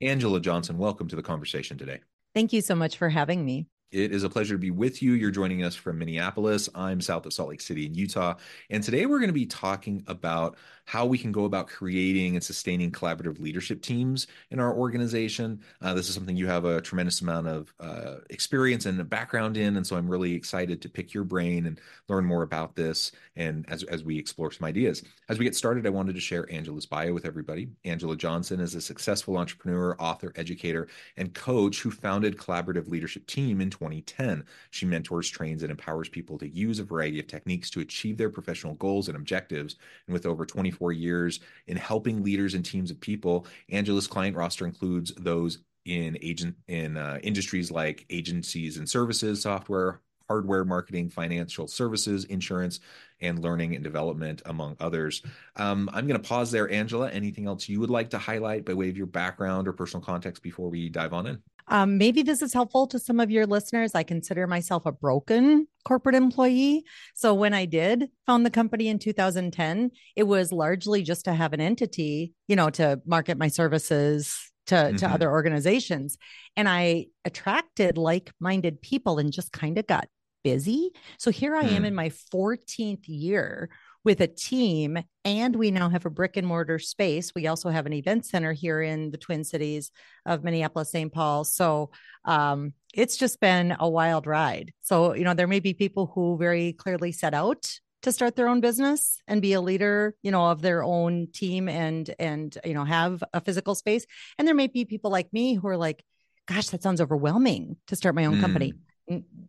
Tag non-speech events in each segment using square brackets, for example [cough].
Angela Johnson, welcome to the conversation today. Thank you so much for having me. It is a pleasure to be with you. You're joining us from Minneapolis. I'm south of Salt Lake City in Utah. And today we're going to be talking about how we can go about creating and sustaining collaborative leadership teams in our organization. Uh, this is something you have a tremendous amount of uh, experience and background in. And so I'm really excited to pick your brain and learn more about this and as, as we explore some ideas. As we get started, I wanted to share Angela's bio with everybody. Angela Johnson is a successful entrepreneur, author, educator, and coach who founded Collaborative Leadership Team in 2010. She mentors, trains, and empowers people to use a variety of techniques to achieve their professional goals and objectives. And with over 24 24 years in helping leaders and teams of people. Angela's client roster includes those in agent in uh, industries like agencies and services, software, hardware, marketing, financial services, insurance, and learning and development, among others. Um, I'm going to pause there, Angela. Anything else you would like to highlight by way of your background or personal context before we dive on in? Um, maybe this is helpful to some of your listeners. I consider myself a broken corporate employee. So when I did found the company in 2010, it was largely just to have an entity, you know, to market my services to, mm-hmm. to other organizations. And I attracted like minded people and just kind of got busy. So here I mm. am in my 14th year with a team and we now have a brick and mortar space. We also have an event center here in the twin cities of minneapolis st paul. So um, it's just been a wild ride. So you know there may be people who very clearly set out to start their own business and be a leader you know of their own team and and you know have a physical space. And there may be people like me who are like gosh that sounds overwhelming to start my own mm. company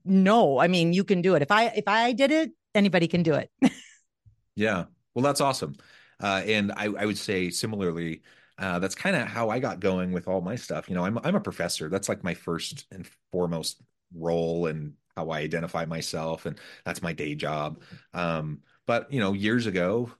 no i mean you can do it. If i if i did it anybody can do it [laughs] Yeah. Well, that's awesome. Uh, and I, I would say similarly, uh, that's kind of how I got going with all my stuff. You know, I'm I'm a professor. That's like my first and foremost role and how I identify myself, and that's my day job. Um, but you know, years ago,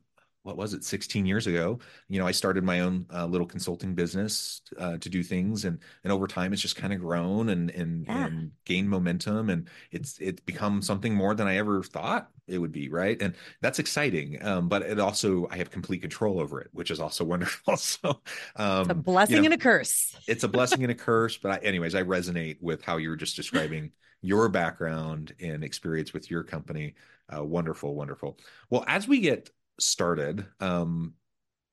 what was it 16 years ago you know i started my own uh, little consulting business uh, to do things and and over time it's just kind of grown and and, yeah. and gained momentum and it's it's become something more than i ever thought it would be right? And that's exciting um, but it also i have complete control over it which is also [laughs] wonderful so um, it's a blessing you know, and a curse. it's a blessing and a [laughs] curse but I, anyways i resonate with how you were just describing your background and experience with your company uh, wonderful wonderful. Well as we get started, um,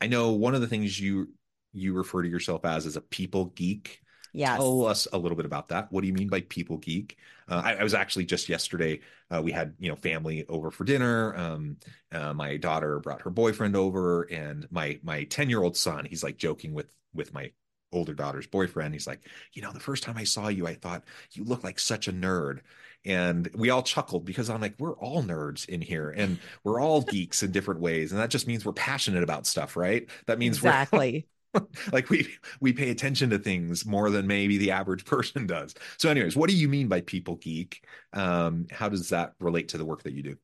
I know one of the things you you refer to yourself as is a people geek. Yes. Tell us a little bit about that. What do you mean by people geek? Uh, I, I, was actually just yesterday. Uh, we had you know family over for dinner. Um, uh, my daughter brought her boyfriend over, and my my ten year old son. He's like joking with with my older daughter's boyfriend. He's like, you know, the first time I saw you, I thought you look like such a nerd and we all chuckled because I'm like, we're all nerds in here and we're all geeks in different ways. And that just means we're passionate about stuff, right? That means [laughs] exactly. like we we pay attention to things more than maybe the average [laughs] person does. So, anyways, what do you mean by people geek? Um, how does that relate to the work that you do?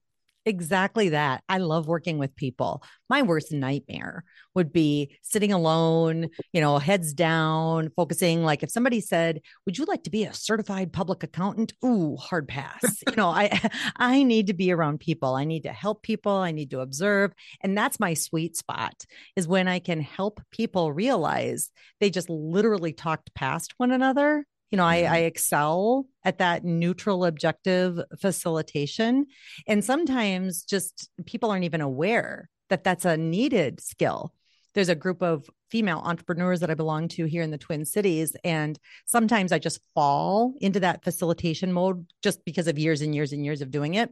Exactly that. I love working with people. My worst nightmare would be sitting alone, you know, heads down, focusing. Like if somebody said, "Would you like to be a certified public accountant?" Ooh, hard pass. you know, I [laughs] I need to be around people. I need to help people. I need to observe, and that's my sweet spot. Is when I can help people realize they just literally talked past one another you know, I, I mm-hmm. excel at that neutral objective facilitation. And sometimes just people aren't even aware that that's a needed skill. There's a group of female entrepreneurs that I belong to here in the Twin Cities. And sometimes I just fall into that facilitation mode just because of years and years and years of doing it.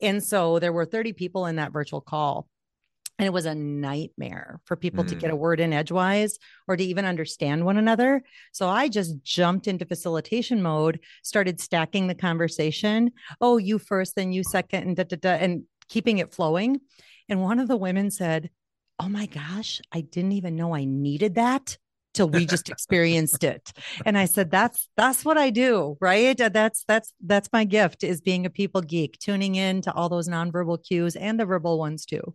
And so there were 30 people in that virtual call. And it was a nightmare for people mm. to get a word in edgewise or to even understand one another. So I just jumped into facilitation mode, started stacking the conversation. Oh, you first, then you second, and da, da, da, and keeping it flowing. And one of the women said, Oh my gosh, I didn't even know I needed that till we just experienced [laughs] it and i said that's that's what i do right that's that's that's my gift is being a people geek tuning in to all those nonverbal cues and the verbal ones too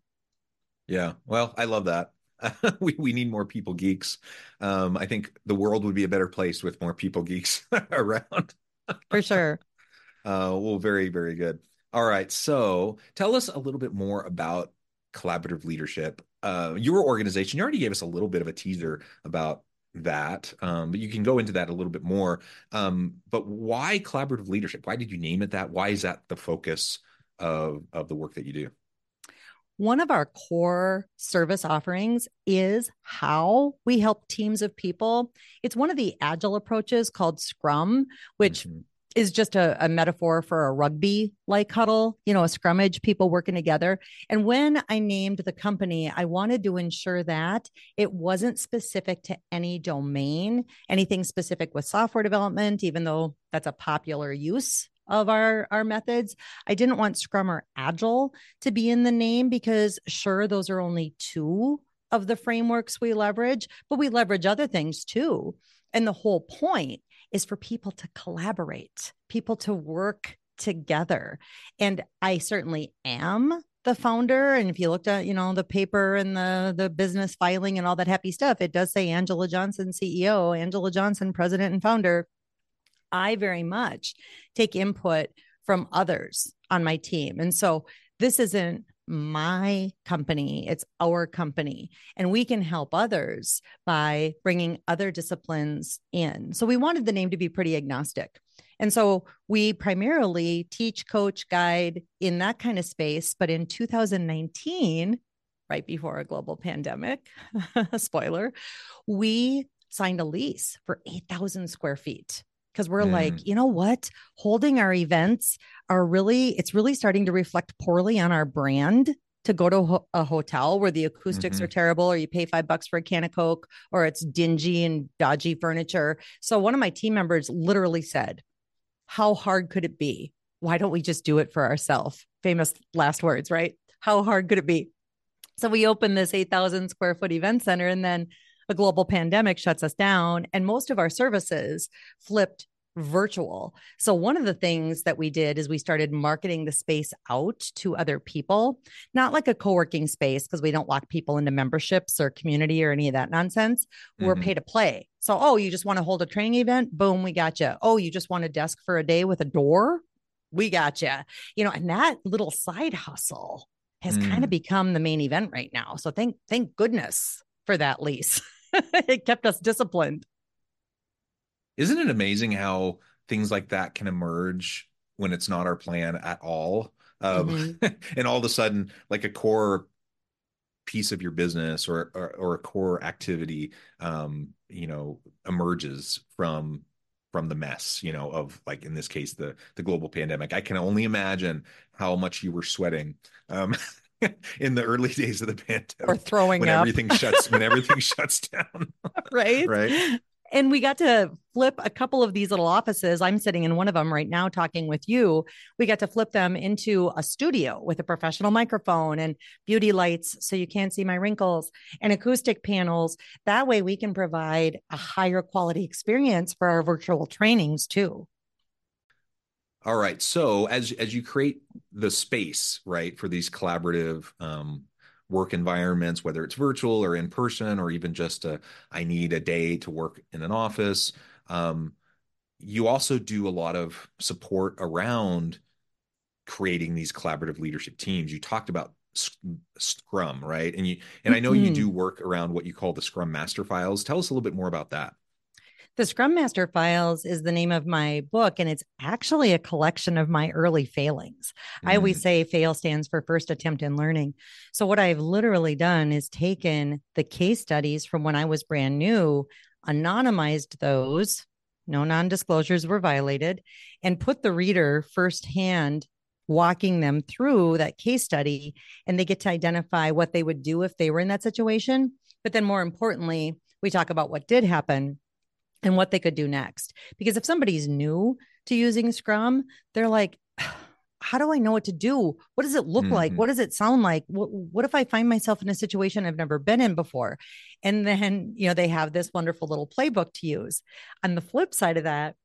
yeah. Well, I love that. [laughs] we we need more people geeks. Um, I think the world would be a better place with more people geeks [laughs] around. For sure. [laughs] Uh, well, very very good. All right. So tell us a little bit more about collaborative leadership. Uh, your organization. You already gave us a little bit of a teaser about that, um, but you can go into that a little bit more. Um, but why collaborative leadership? Why did you name it that? Why is that the focus of of the work that you do? One of our core service offerings is how we help teams of people. It's one of the agile approaches called Scrum, which mm-hmm. is just a, a, metaphor for a rugby like huddle, you know, a scrummage, people working together. And when I named the company, I wanted to ensure that it wasn't specific to any domain, anything specific with software development, even though that's a popular use of our our methods. I didn't want Scrum or Agile to be in the name because sure those are only two of the frameworks we leverage, but we leverage other things too. And the whole point is for people to collaborate, people to work together. And I certainly am the founder and if you looked at you know the paper and the the business filing and all that happy stuff it does say angela johnson ceo angela johnson president and founder I very much take input from others on my team. And so this isn't my company, it's our company. And we can help others by bringing other disciplines in. So we wanted the name to be pretty agnostic. And so we primarily teach, coach, guide in that kind of space. But in 2019, right before a global pandemic, [laughs] spoiler, we signed a lease for 8,000 square feet because we're mm. like, you know what? Holding our events are really, it's really starting to reflect poorly on our brand to go to a hotel where the acoustics mm-hmm. are terrible or you pay five bucks for a can of coke or it's dingy and dodgy furniture so one of my team members literally said how hard could it be why don't we just do it for ourselves famous last words right how hard could it be so we opened this 8000 square foot event center and then a global pandemic shuts us down and most of our services flipped virtual. So one of the things that we did is we started marketing the space out to other people, not like a co-working space because we don't lock people into memberships or community or any of that nonsense. We're mm-hmm. pay to play. So oh, you just want to hold a training event? Boom, we got you. Oh, you just want a desk for a day with a door? We got you. You know, and that little side hustle has mm. kind of become the main event right now. So thank thank goodness for that lease. [laughs] [laughs] it kept us disciplined. Isn't it amazing how things like that can emerge when it's not our plan at all? Um, mm-hmm. [laughs] and all of a sudden, like a core piece of your business or or, or a core activity, um, you know, emerges from from the mess, you know, of like in this case the the global pandemic. I can only imagine how much you were sweating. Um, [laughs] [laughs] in the early days of the pandemic or throwing when up. everything shuts when [laughs] everything shuts down [laughs] right right and we got to flip a couple of these little offices. I'm sitting in one of them right now talking with you. We got to flip them into a studio with a professional microphone and beauty lights so you can't see my wrinkles and acoustic panels. That way we can provide a higher quality experience for our virtual trainings too. All right. So as as you create the space, right, for these collaborative um, work environments, whether it's virtual or in person, or even just a I need a day to work in an office, um, you also do a lot of support around creating these collaborative leadership teams. You talked about Scrum, right? And you and I know mm-hmm. you do work around what you call the Scrum Master Files. Tell us a little bit more about that. The Scrum Master Files is the name of my book, and it's actually a collection of my early failings. Mm. I always mm. say fail stands for first attempt in learning. So, what I've literally done is taken the case studies from when I was brand new, anonymized those, no non disclosures were violated, and put the reader firsthand walking them through that case study and they get to identify what they would do if they were in that situation. But then, more importantly, we talk about what did happen and what they could do next. Because if somebody's new to using Scrum, they're like, how do I know what to do? What does it look mm-hmm. like? What does it sound like? What, what if I find myself in a situation I've never been in before? And then, you know, they have this wonderful little playbook to use. On the flip side of that,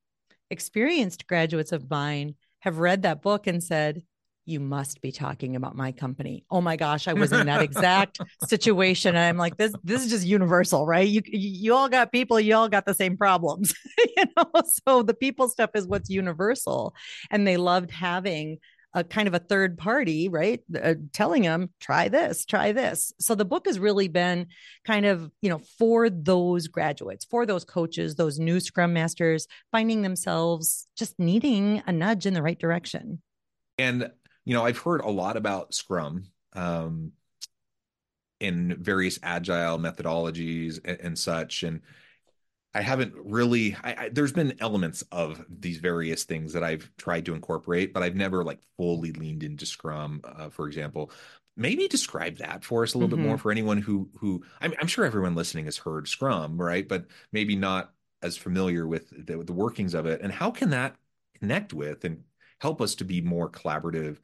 experienced graduates of mine have read that book and said, you must be talking about my company. Oh my gosh, I was in that [laughs] exact situation. And I'm like, this, this is just universal, right? You, you all got people, you all got the same problems, [laughs] you know? So the people stuff is what's universal. And they loved having a kind of a third party, right? Uh, telling them, try this, try this. So the book has really been kind of, you know, for those graduates, for those coaches, those new scrum masters finding themselves just needing a nudge in the right direction. And you know, I've heard a lot about Scrum um, in various agile methodologies and, and such, and I haven't really. I, I, there's been elements of these various things that I've tried to incorporate, but I've never like fully leaned into Scrum, uh, for example. Maybe describe that for us a little mm-hmm. bit more mm-hmm. for anyone who who I'm, I'm sure everyone listening has heard Scrum, right? But maybe not as familiar with the, the workings of it, and how can that connect with and help us to be more collaborative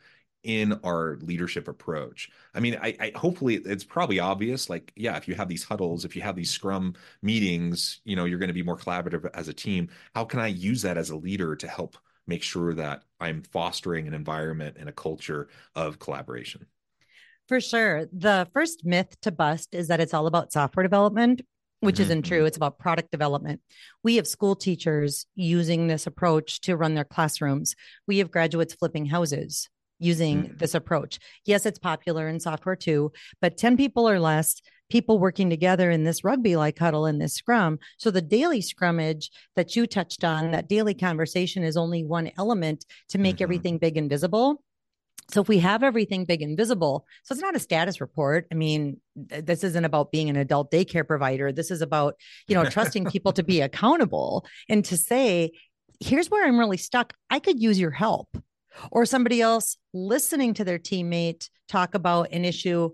in our leadership approach. I mean, I, I, hopefully it's probably obvious. Like, yeah, if you have these huddles, if you have these Scrum meetings, you know, you're going to be more collaborative as a team. How can I use that as a leader to help make sure that I'm fostering an environment and a culture of collaboration? For sure. The first myth to bust is that it's all about software development which mm-hmm. isn't true. It's about product development. We have school teachers using this approach to run their classrooms. We have graduates flipping houses using mm-hmm. this approach. Yes, it's popular in software too, but 10 people or less people working together in this rugby like huddle in this scrum. So the daily scrummage that you touched on, that daily conversation is only one element to make mm-hmm. everything big and visible. So if we have everything big and visible, so it's not a status report. I mean, this isn't about being an adult daycare provider. This is about, you know, trusting [laughs] people to be accountable and to say, here's where I'm really stuck. I could use your help. Or somebody else listening to their teammate talk about an issue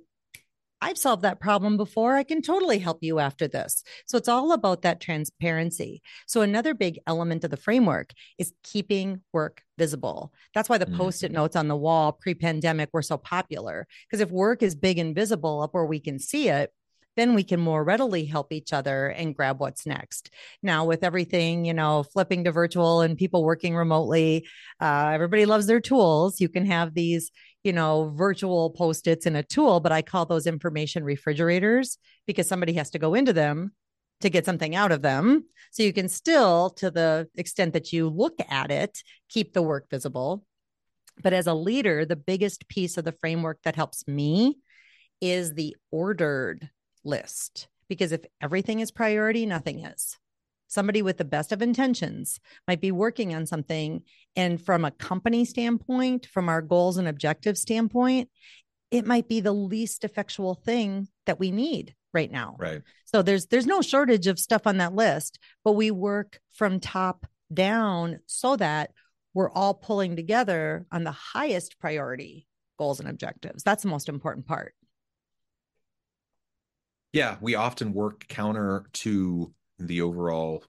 I've solved that problem before. I can totally help you after this. So it's all about that transparency. So another big element of the framework is keeping work visible. That's why the mm-hmm. post it notes on the wall pre pandemic were so popular. Because if work is big and visible up where we can see it, then we can more readily help each other and grab what's next. Now, with everything, you know, flipping to virtual and people working remotely, uh, everybody loves their tools. You can have these, you know, virtual post its in a tool, but I call those information refrigerators because somebody has to go into them to get something out of them. So you can still, to the extent that you look at it, keep the work visible. But as a leader, the biggest piece of the framework that helps me is the ordered list because if everything is priority, nothing is. Somebody with the best of intentions might be working on something. And from a company standpoint, from our goals and objectives standpoint, it might be the least effectual thing that we need right now. Right. So there's there's no shortage of stuff on that list, but we work from top down so that we're all pulling together on the highest priority goals and objectives. That's the most important part. Yeah, we often work counter to the overall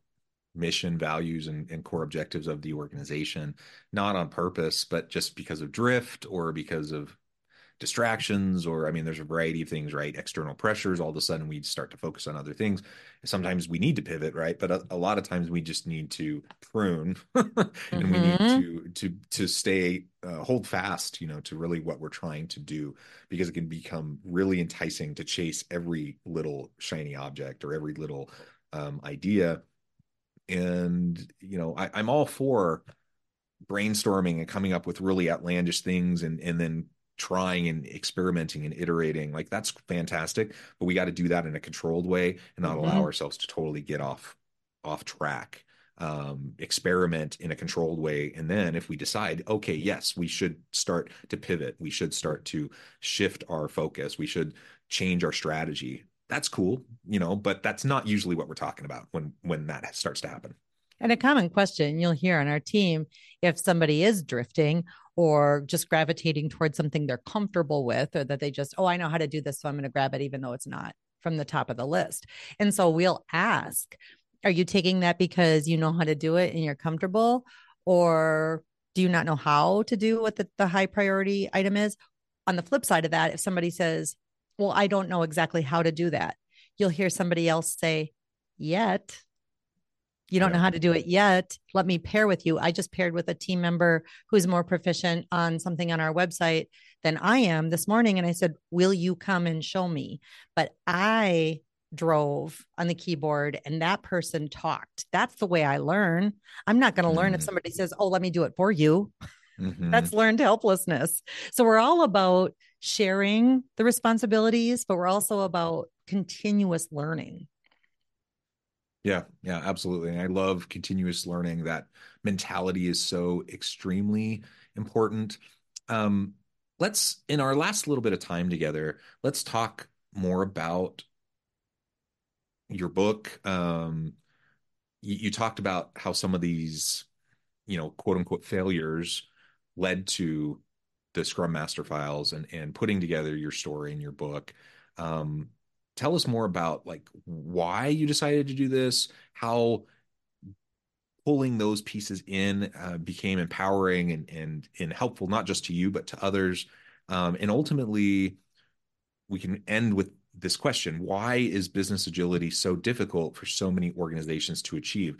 mission, values, and, and core objectives of the organization, not on purpose, but just because of drift or because of distractions or i mean there's a variety of things right external pressures all of a sudden we start to focus on other things sometimes we need to pivot right but a, a lot of times we just need to prune [laughs] and mm-hmm. we need mm-hmm. to to to stay uh, hold fast you know to really what we're trying to do because it can become really enticing to chase every little shiny object or every little um, idea. And you know I, i'm all for brainstorming and coming up with really outlandish things and and then trying and experimenting and iterating. Like that's fantastic but we got to do that in a controlled way and not mm-hmm. allow ourselves to totally get off off track um, experiment in a controlled way. And then if we decide okay yes we should start to pivot. We should start to shift our focus. We should change our strategy that's cool you know but that's not usually what we're talking about when when that starts to happen and a common question you'll hear on our team if somebody is drifting or just gravitating towards something they're comfortable with, or that they just, oh, I know how to do this, so I'm going to grab it, even though it's not from the top of the list. And so we'll ask, are you taking that because you know how to do it and you're comfortable? Or do you not know how to do what the, the high priority item is? On the flip side of that, if somebody says, well, I don't know exactly how to do that, you'll hear somebody else say, yet you don't yeah. know how to do it yet. Let me pair with you. I just paired with a team member who's more proficient on something on our website than I am this morning. And I said, Will you come and show me? But I drove on the keyboard and that person talked. That's the way I learn. I'm not going to mm learn if mm-hmm. somebody says, Oh, let me do it for you. [laughs] Mm-hmm. That's learned helplessness. So we're all about sharing the responsibilities, but we're also about continuous learning. Yeah, yeah, absolutely. And I love continuous learning. That mentality is so extremely important. Um, let's, in our last little bit of time together, let's talk more about your book. Um, you, you talked about how some of these, you know, quote unquote failures led to the Scrum Master files and and putting together your story in your book. Um, tell us more about like why you decided to do this how pulling those pieces in uh, became empowering and, and and helpful not just to you but to others um, and ultimately we can end with this question why is business agility so difficult for so many organizations to achieve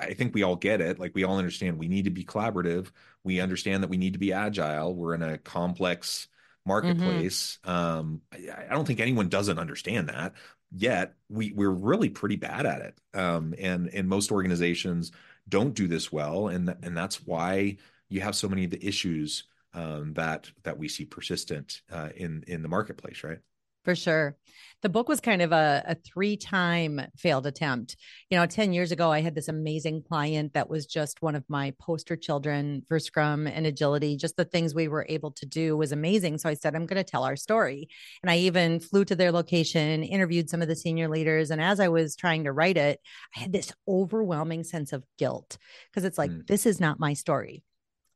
i think we all get it like we all understand we need to be collaborative we understand that we need to be agile we're in a complex Mm-hmm. marketplace. Mm-hmm. Um, I, I, don't think anyone doesn't understand that. Yet we we're really pretty bad at it. Um, and and most organizations don't do this well, and and that's why you have so many of the issues um, that that we see persistent uh, in in the marketplace, right? For sure. The book was kind of a, a three time failed attempt. You know, 10 years ago, I had this amazing client that was just one of my poster children for Scrum and agility. Just the things we were able to do was amazing. So I said, I'm going to tell our story. And I even flew to their location, interviewed some of the senior leaders. And as I was trying to write it, I had this overwhelming sense of guilt because it's like, mm. this is not my story.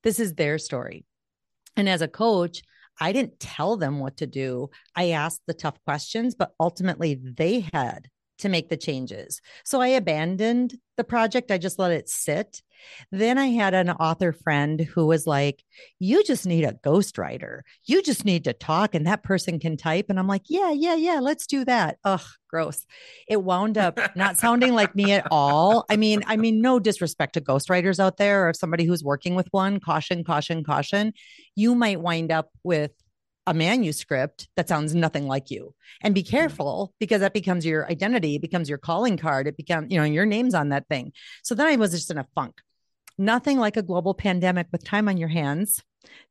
This is their story. And as a coach, I didn't tell them what to do. I asked the tough questions, but ultimately they had to make the changes. So I abandoned the project. I just let it sit. Then I had an author friend who was like, You just need a ghostwriter. You just need to talk, and that person can type. And I'm like, Yeah, yeah, yeah, let's do that. Ugh, gross. It wound up not sounding like me at all. I mean, I mean, no disrespect to ghostwriters out there or somebody who's working with one. Caution, caution, caution. You might wind up with a manuscript that sounds nothing like you. And be careful because that becomes your identity it becomes your calling card it becomes you know your name's on that thing. So then i was just in a funk. Nothing like a global pandemic with time on your hands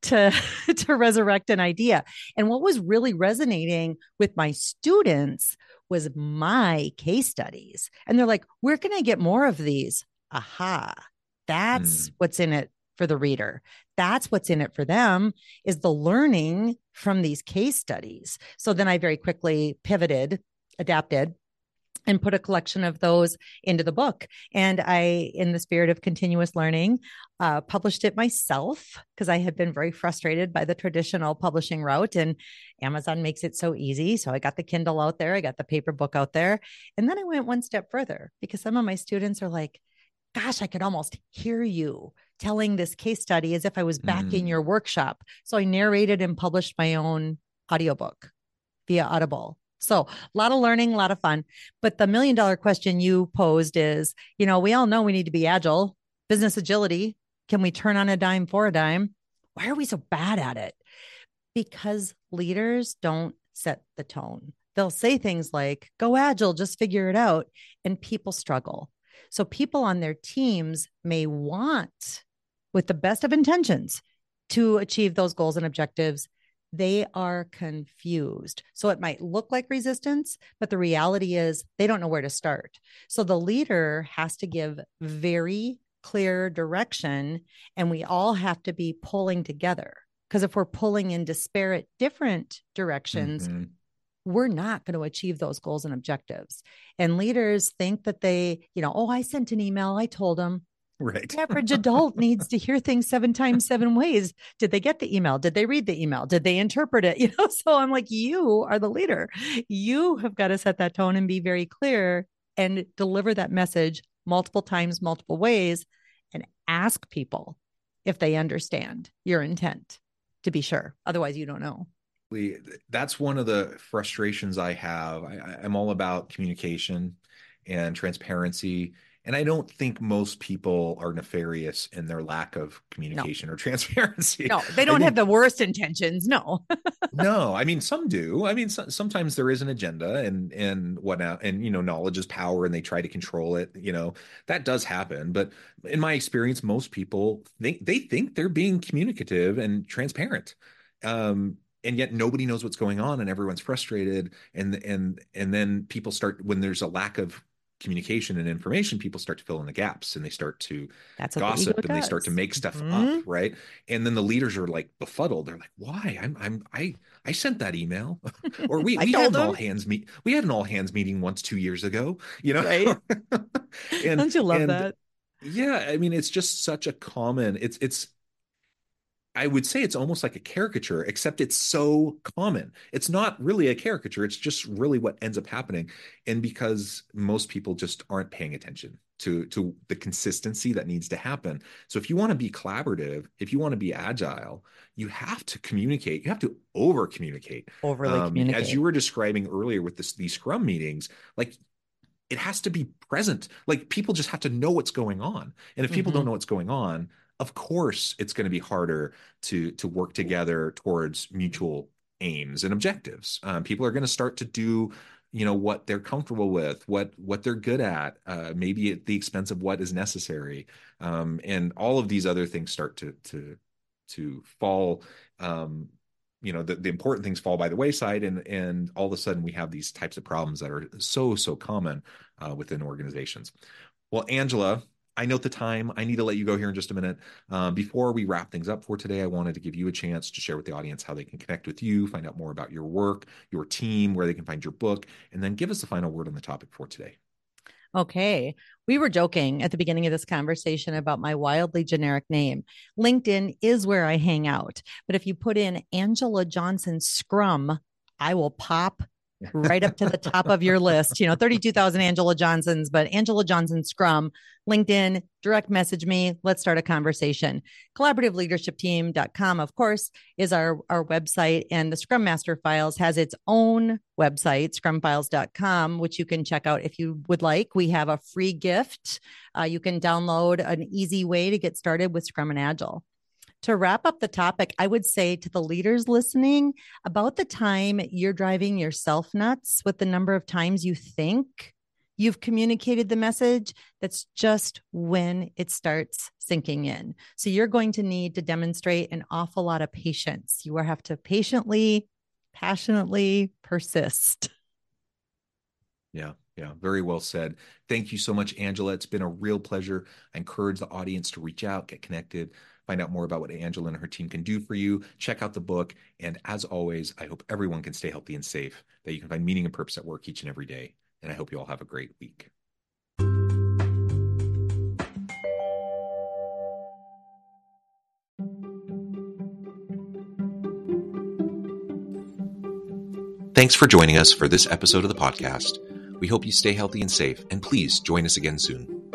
to [laughs] to resurrect an idea. And what was really resonating with my students was my case studies. And they're like where can i get more of these? Aha that's mm. what's in it for the reader that's what's in it for them is the learning from these case studies so then i very quickly pivoted adapted and put a collection of those into the book. And I, in the spirit of continuous learning, uh, published it myself because I had been very frustrated by the traditional publishing route. And Amazon makes it so easy. So I got the Kindle out there, I got the paper book out there. And then I went one step further because some of my students are like, gosh, I could almost hear you telling this case study as if I was back mm. in your workshop. So I narrated and published my own audiobook via Audible. So, a lot of learning, a lot of fun. But the million dollar question you posed is you know, we all know we need to be agile, business agility. Can we turn on a dime for a dime? Why are we so bad at it? Because leaders don't set the tone. They'll say things like, go agile, just figure it out. And people struggle. So, people on their teams may want, with the best of intentions, to achieve those goals and objectives they are confused. So it might look like resistance, but the reality is they don't know where to start. So the leader has to give very clear direction, and we all have to be pulling together. Because if we're pulling in disparate, different directions, mm-hmm. We're not going to achieve those goals and objectives. And leaders think that they, you know, oh, I sent an email, I told them. right. The average [laughs] adult needs to hear things seven times, seven ways. Did they get the email? Did they read the email? Did they interpret it? [laughs] You know, so I'm like, you are the leader. You have got to set that tone and be very clear and deliver that message multiple times, multiple ways, and ask people if they understand your intent to be sure. Otherwise, you don't know. That's one of the frustrations I have. I, I'm all about communication and transparency and I don't think most people are nefarious in their lack of communication no. or [laughs] transparency. No, they don't think, have the worst intentions. No. [laughs] no, I mean some do. I mean so, sometimes there is an agenda and and whatnot, and you know knowledge is power, and they try to control it. You know that does happen, but in my experience, most people think they think they're being communicative and transparent. Um, and yet nobody knows what's going on and everyone's frustrated and and and then people start when there's a lack of communication and information, people start to fill in the gaps and they start to That's gossip the and they start to make stuff mm-hmm. up, right? And then the leaders are like befuddled. They're like, "Why? I'm I'm I I sent that email, [laughs] or we [laughs] we had an all hands meet. We had an all hands meeting once two years ago, you know? Right? [laughs] and, Don't you love and, that? Yeah, I mean, it's just such a common. It's it's I would say it's almost like a caricature, except it's so common. It's not really a caricature. It's just really what ends up happening. And because most people just aren't paying attention to, to the consistency that needs to happen. So if you want to be collaborative, if you want to be agile, you have to communicate. You have to over communicate. Overly um, communicate. As you were describing earlier with this, these scrum meetings, like it has to be present. Like people just have to know what's going on. And if people mm-hmm. don't know what's going on, of course it's going to be harder to to work together towards mutual aims and objectives. Um, people are going to start to do you know what they're comfortable with what what they're good at uh, maybe at the expense of what is necessary. Um, and all of these other things start to to to fall um, you know the, the important things fall by the wayside and and all of a sudden we have these types of problems that are so so common uh, within organizations. Well angela I note the time. I need to let you go here in just a minute. Um, before we wrap things up for today, I wanted to give you a chance to share with the audience how they can connect with you, find out more about your work, your team, where they can find your book, and then give us the final word on the topic for today. Okay. We were joking at the beginning of this conversation about my wildly generic name. LinkedIn is where I hang out. But if you put in Angela Johnson Scrum, I will pop right up to the top of your list. You know, 32,000 Angela Johnsons, but Angela Johnson Scrum, LinkedIn, direct message me. Let's start a conversation. Collaborativeleadershipteam.com, of course, is our, our website, and the Scrum Master Files has its own website, scrumfiles.com, which you can check out if you would like. We have a free gift. Uh, you can download an easy way to get started with Scrum and Agile to wrap up the topic, I would say to the leaders listening about the time you're driving yourself nuts with the number of times you think you've communicated the message, that's just when it starts sinking in. So you're going to need to demonstrate an awful lot of patience. You will have to patiently, passionately persist. Yeah. Yeah, very well said. Thank you so much, Angela. It's been a real pleasure. I encourage the audience to reach out, get connected find out more about what Angela and her team can do for you. Check out the book. And as always, I hope everyone can stay healthy and safe, that you can find meaning and purpose at work each and every day. And I hope you all have a great week. Thanks for joining us for this episode of the podcast. We hope you stay healthy and safe, and please join us again soon.